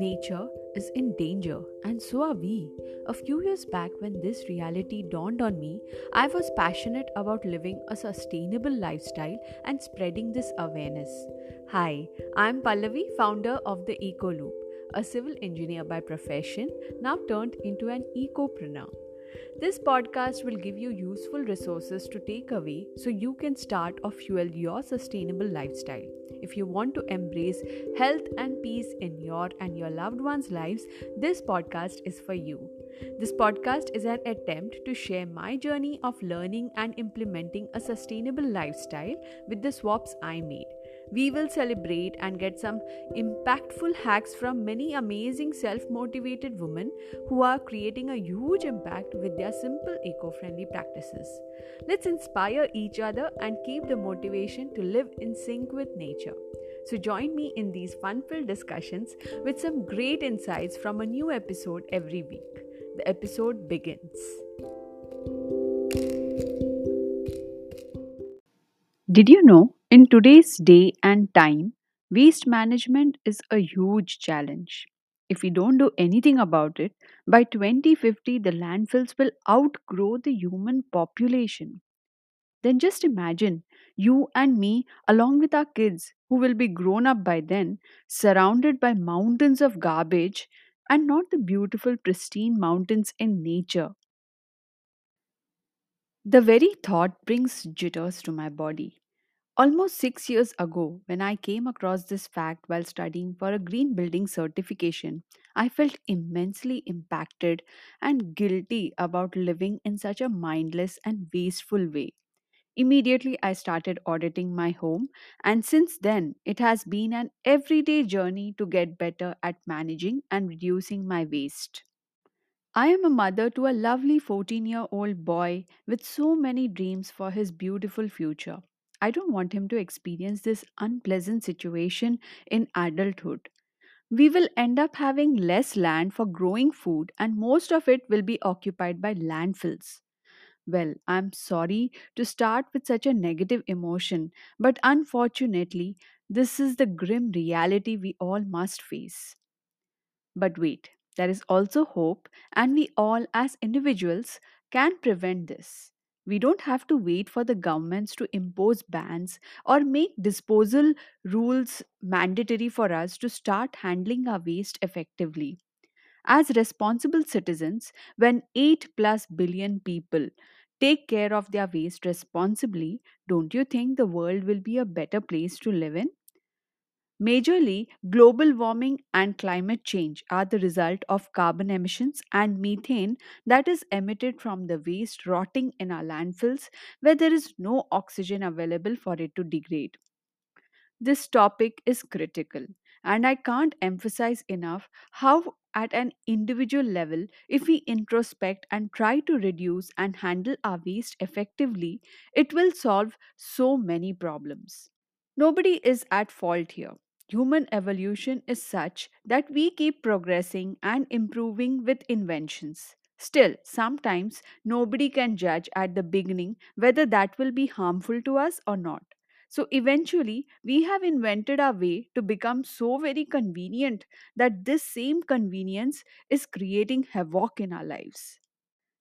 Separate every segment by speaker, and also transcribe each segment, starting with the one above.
Speaker 1: Nature is in danger, and so are we. A few years back, when this reality dawned on me, I was passionate about living a sustainable lifestyle and spreading this awareness. Hi, I'm Pallavi, founder of the Eco Loop, a civil engineer by profession, now turned into an ecopreneur. This podcast will give you useful resources to take away so you can start or fuel your sustainable lifestyle. If you want to embrace health and peace in your and your loved ones' lives, this podcast is for you. This podcast is an attempt to share my journey of learning and implementing a sustainable lifestyle with the swaps I made. We will celebrate and get some impactful hacks from many amazing self motivated women who are creating a huge impact with their simple eco friendly practices. Let's inspire each other and keep the motivation to live in sync with nature. So, join me in these fun filled discussions with some great insights from a new episode every week. The episode begins. Did you know in today's day and time, waste management is a huge challenge? If we don't do anything about it, by 2050 the landfills will outgrow the human population. Then just imagine you and me, along with our kids, who will be grown up by then, surrounded by mountains of garbage and not the beautiful, pristine mountains in nature. The very thought brings jitters to my body. Almost six years ago, when I came across this fact while studying for a green building certification, I felt immensely impacted and guilty about living in such a mindless and wasteful way. Immediately, I started auditing my home, and since then, it has been an everyday journey to get better at managing and reducing my waste. I am a mother to a lovely 14 year old boy with so many dreams for his beautiful future. I don't want him to experience this unpleasant situation in adulthood. We will end up having less land for growing food, and most of it will be occupied by landfills. Well, I'm sorry to start with such a negative emotion, but unfortunately, this is the grim reality we all must face. But wait, there is also hope, and we all, as individuals, can prevent this. We don't have to wait for the governments to impose bans or make disposal rules mandatory for us to start handling our waste effectively. As responsible citizens, when 8 plus billion people take care of their waste responsibly, don't you think the world will be a better place to live in? Majorly, global warming and climate change are the result of carbon emissions and methane that is emitted from the waste rotting in our landfills where there is no oxygen available for it to degrade. This topic is critical, and I can't emphasize enough how, at an individual level, if we introspect and try to reduce and handle our waste effectively, it will solve so many problems. Nobody is at fault here. Human evolution is such that we keep progressing and improving with inventions. Still, sometimes nobody can judge at the beginning whether that will be harmful to us or not. So, eventually, we have invented our way to become so very convenient that this same convenience is creating havoc in our lives.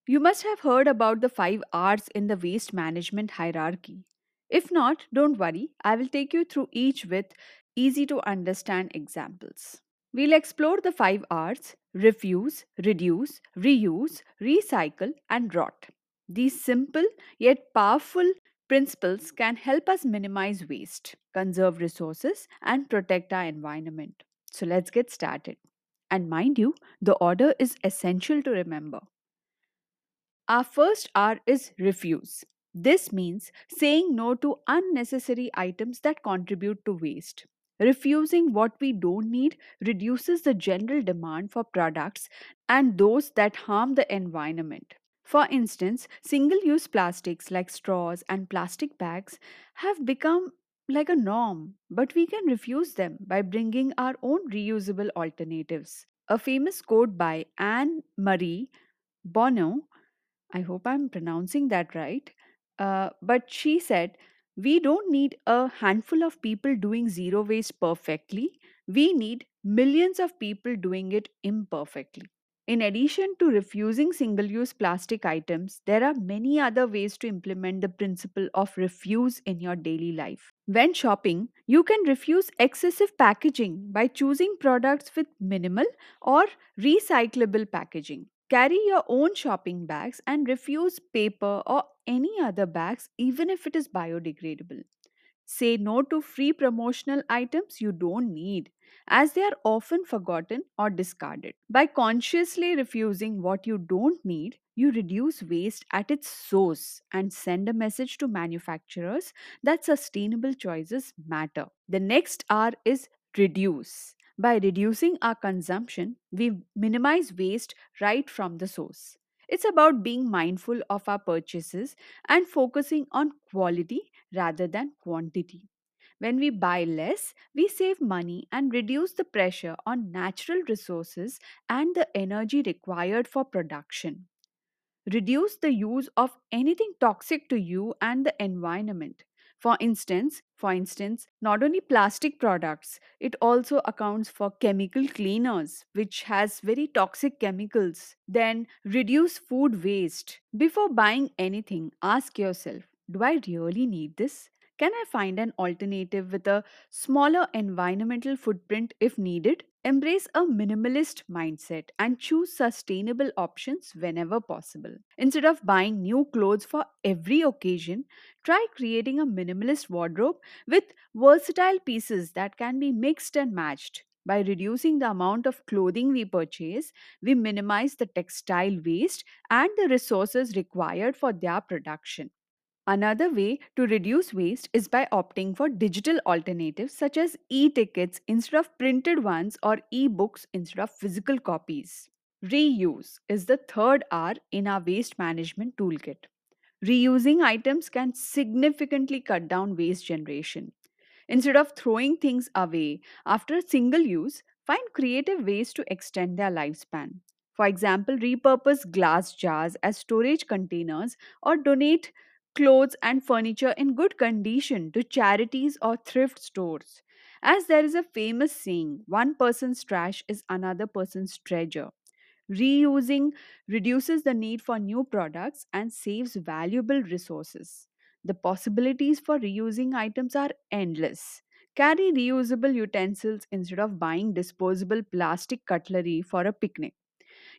Speaker 1: You must have heard about the five R's in the waste management hierarchy. If not, don't worry, I will take you through each with easy to understand examples. We'll explore the five R's refuse, reduce, reuse, recycle, and rot. These simple yet powerful principles can help us minimize waste, conserve resources, and protect our environment. So let's get started. And mind you, the order is essential to remember. Our first R is refuse. This means saying no to unnecessary items that contribute to waste. Refusing what we don't need reduces the general demand for products and those that harm the environment. For instance, single use plastics like straws and plastic bags have become like a norm, but we can refuse them by bringing our own reusable alternatives. A famous quote by Anne Marie Bonneau I hope I'm pronouncing that right. Uh, but she said, We don't need a handful of people doing zero waste perfectly. We need millions of people doing it imperfectly. In addition to refusing single use plastic items, there are many other ways to implement the principle of refuse in your daily life. When shopping, you can refuse excessive packaging by choosing products with minimal or recyclable packaging. Carry your own shopping bags and refuse paper or any other bags, even if it is biodegradable. Say no to free promotional items you don't need, as they are often forgotten or discarded. By consciously refusing what you don't need, you reduce waste at its source and send a message to manufacturers that sustainable choices matter. The next R is reduce. By reducing our consumption, we minimize waste right from the source. It's about being mindful of our purchases and focusing on quality rather than quantity. When we buy less, we save money and reduce the pressure on natural resources and the energy required for production. Reduce the use of anything toxic to you and the environment. For instance, for instance, not only plastic products, it also accounts for chemical cleaners, which has very toxic chemicals. Then reduce food waste. Before buying anything, ask yourself, do I really need this? Can I find an alternative with a smaller environmental footprint if needed? Embrace a minimalist mindset and choose sustainable options whenever possible. Instead of buying new clothes for every occasion, try creating a minimalist wardrobe with versatile pieces that can be mixed and matched. By reducing the amount of clothing we purchase, we minimize the textile waste and the resources required for their production. Another way to reduce waste is by opting for digital alternatives such as e tickets instead of printed ones or e books instead of physical copies. Reuse is the third R in our waste management toolkit. Reusing items can significantly cut down waste generation. Instead of throwing things away after a single use, find creative ways to extend their lifespan. For example, repurpose glass jars as storage containers or donate clothes and furniture in good condition to charities or thrift stores. As there is a famous saying, one person's trash is another person's treasure. Reusing reduces the need for new products and saves valuable resources. The possibilities for reusing items are endless. Carry reusable utensils instead of buying disposable plastic cutlery for a picnic.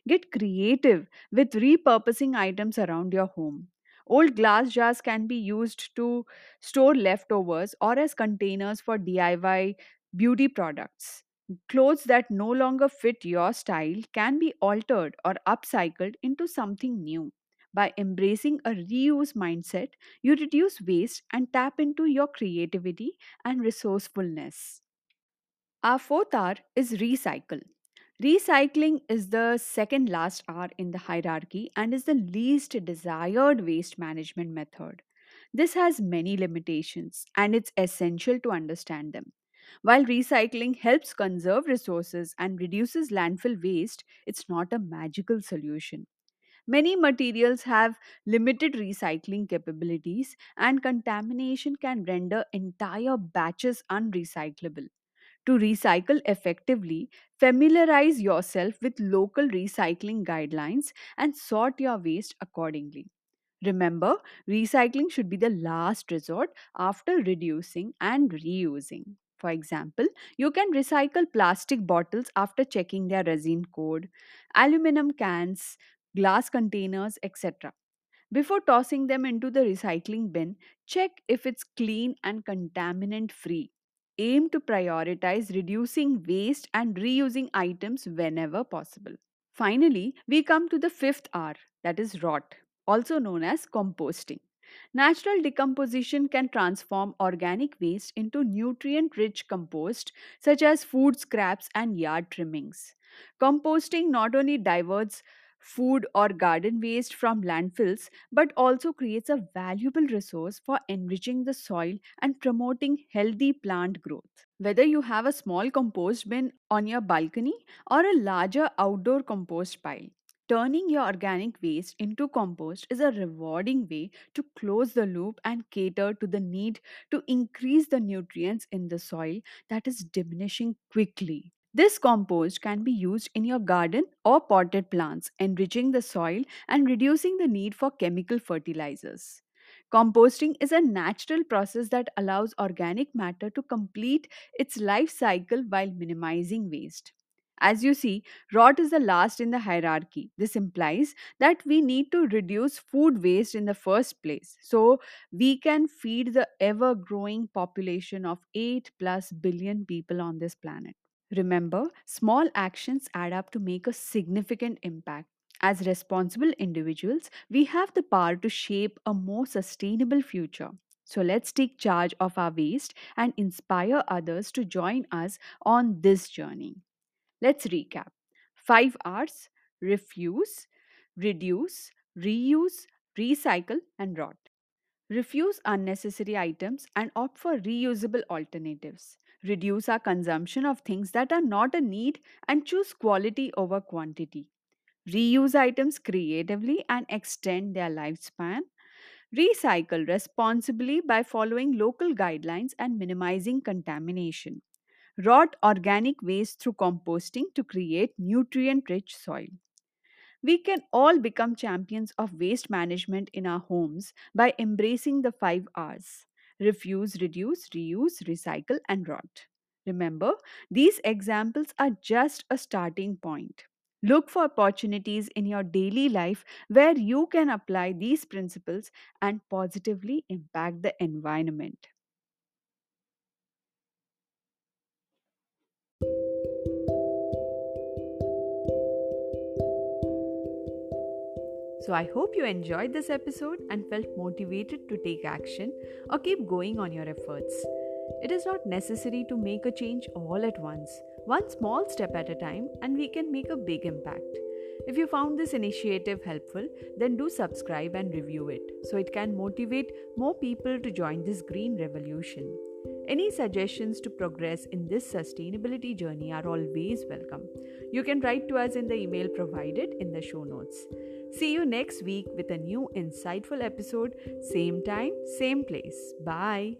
Speaker 1: Get creative with repurposing items around your home. Old glass jars can be used to store leftovers or as containers for DIY beauty products. Clothes that no longer fit your style can be altered or upcycled into something new. By embracing a reuse mindset, you reduce waste and tap into your creativity and resourcefulness. Our fourth R is recycle. Recycling is the second last R in the hierarchy and is the least desired waste management method. This has many limitations and it's essential to understand them. While recycling helps conserve resources and reduces landfill waste, it's not a magical solution. Many materials have limited recycling capabilities, and contamination can render entire batches unrecyclable. To recycle effectively, familiarize yourself with local recycling guidelines and sort your waste accordingly. Remember, recycling should be the last resort after reducing and reusing. For example, you can recycle plastic bottles after checking their resin code, aluminum cans, glass containers, etc. Before tossing them into the recycling bin, check if it's clean and contaminant free. Aim to prioritize reducing waste and reusing items whenever possible. Finally, we come to the fifth R, that is rot, also known as composting. Natural decomposition can transform organic waste into nutrient rich compost, such as food scraps and yard trimmings. Composting not only diverts food or garden waste from landfills but also creates a valuable resource for enriching the soil and promoting healthy plant growth. Whether you have a small compost bin on your balcony or a larger outdoor compost pile, Turning your organic waste into compost is a rewarding way to close the loop and cater to the need to increase the nutrients in the soil that is diminishing quickly. This compost can be used in your garden or potted plants, enriching the soil and reducing the need for chemical fertilizers. Composting is a natural process that allows organic matter to complete its life cycle while minimizing waste. As you see, rot is the last in the hierarchy. This implies that we need to reduce food waste in the first place so we can feed the ever growing population of 8 plus billion people on this planet. Remember, small actions add up to make a significant impact. As responsible individuals, we have the power to shape a more sustainable future. So let's take charge of our waste and inspire others to join us on this journey. Let's recap 5 R's refuse, reduce, reuse, recycle, and rot. Refuse unnecessary items and opt for reusable alternatives. Reduce our consumption of things that are not a need and choose quality over quantity. Reuse items creatively and extend their lifespan. Recycle responsibly by following local guidelines and minimizing contamination. Rot organic waste through composting to create nutrient rich soil. We can all become champions of waste management in our homes by embracing the five R's refuse, reduce, reuse, recycle, and rot. Remember, these examples are just a starting point. Look for opportunities in your daily life where you can apply these principles and positively impact the environment. So, I hope you enjoyed this episode and felt motivated to take action or keep going on your efforts. It is not necessary to make a change all at once, one small step at a time, and we can make a big impact. If you found this initiative helpful, then do subscribe and review it so it can motivate more people to join this green revolution. Any suggestions to progress in this sustainability journey are always welcome. You can write to us in the email provided in the show notes. See you next week with a new insightful episode, same time, same place. Bye.